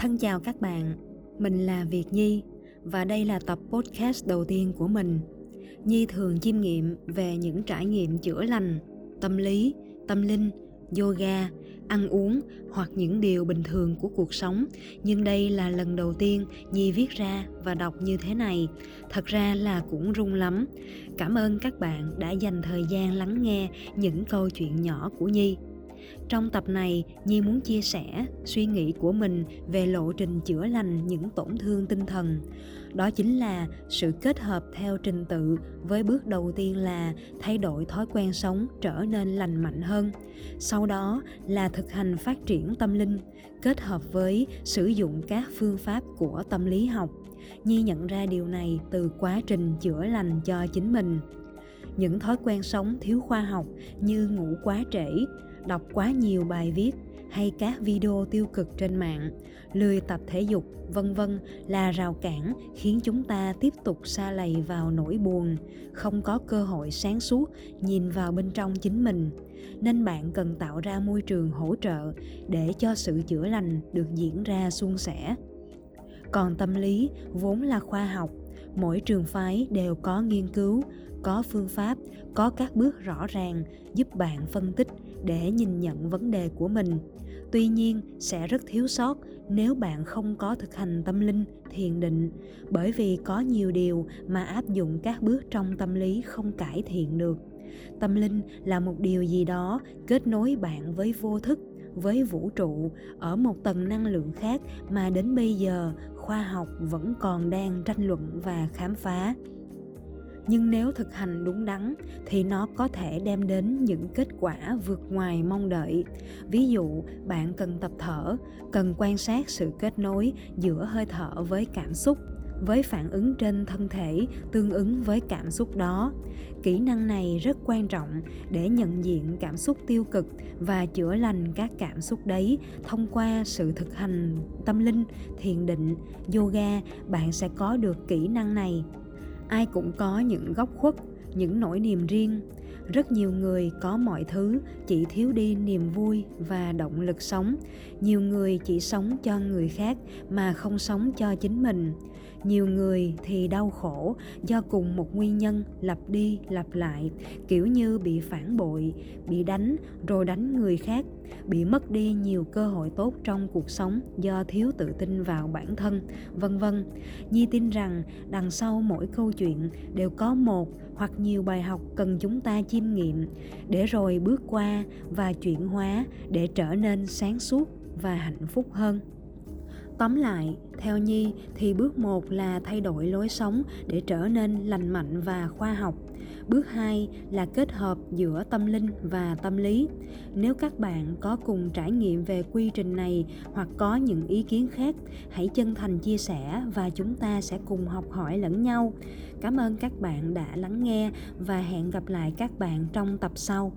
Thân chào các bạn, mình là Việt Nhi và đây là tập podcast đầu tiên của mình. Nhi thường chiêm nghiệm về những trải nghiệm chữa lành, tâm lý, tâm linh, yoga, ăn uống hoặc những điều bình thường của cuộc sống. Nhưng đây là lần đầu tiên nhi viết ra và đọc như thế này. Thật ra là cũng rung lắm. Cảm ơn các bạn đã dành thời gian lắng nghe những câu chuyện nhỏ của nhi trong tập này, Nhi muốn chia sẻ suy nghĩ của mình về lộ trình chữa lành những tổn thương tinh thần. Đó chính là sự kết hợp theo trình tự với bước đầu tiên là thay đổi thói quen sống trở nên lành mạnh hơn. Sau đó là thực hành phát triển tâm linh, kết hợp với sử dụng các phương pháp của tâm lý học. Nhi nhận ra điều này từ quá trình chữa lành cho chính mình những thói quen sống thiếu khoa học như ngủ quá trễ đọc quá nhiều bài viết hay các video tiêu cực trên mạng, lười tập thể dục, vân vân là rào cản khiến chúng ta tiếp tục xa lầy vào nỗi buồn, không có cơ hội sáng suốt nhìn vào bên trong chính mình. Nên bạn cần tạo ra môi trường hỗ trợ để cho sự chữa lành được diễn ra suôn sẻ. Còn tâm lý vốn là khoa học, mỗi trường phái đều có nghiên cứu, có phương pháp, có các bước rõ ràng giúp bạn phân tích để nhìn nhận vấn đề của mình. Tuy nhiên sẽ rất thiếu sót nếu bạn không có thực hành tâm linh thiền định bởi vì có nhiều điều mà áp dụng các bước trong tâm lý không cải thiện được. Tâm linh là một điều gì đó kết nối bạn với vô thức với vũ trụ ở một tầng năng lượng khác mà đến bây giờ khoa học vẫn còn đang tranh luận và khám phá nhưng nếu thực hành đúng đắn, thì nó có thể đem đến những kết quả vượt ngoài mong đợi. Ví dụ, bạn cần tập thở, cần quan sát sự kết nối giữa hơi thở với cảm xúc, với phản ứng trên thân thể tương ứng với cảm xúc đó. Kỹ năng này rất quan trọng để nhận diện cảm xúc tiêu cực và chữa lành các cảm xúc đấy. Thông qua sự thực hành tâm linh, thiền định, yoga, bạn sẽ có được kỹ năng này ai cũng có những góc khuất những nỗi niềm riêng rất nhiều người có mọi thứ, chỉ thiếu đi niềm vui và động lực sống. Nhiều người chỉ sống cho người khác mà không sống cho chính mình. Nhiều người thì đau khổ do cùng một nguyên nhân lặp đi lặp lại, kiểu như bị phản bội, bị đánh rồi đánh người khác, bị mất đi nhiều cơ hội tốt trong cuộc sống do thiếu tự tin vào bản thân, vân vân. Nhi tin rằng đằng sau mỗi câu chuyện đều có một hoặc nhiều bài học cần chúng ta chiêm nghiệm để rồi bước qua và chuyển hóa để trở nên sáng suốt và hạnh phúc hơn. Tóm lại, theo Nhi thì bước 1 là thay đổi lối sống để trở nên lành mạnh và khoa học. Bước 2 là kết hợp giữa tâm linh và tâm lý. Nếu các bạn có cùng trải nghiệm về quy trình này hoặc có những ý kiến khác, hãy chân thành chia sẻ và chúng ta sẽ cùng học hỏi lẫn nhau. Cảm ơn các bạn đã lắng nghe và hẹn gặp lại các bạn trong tập sau.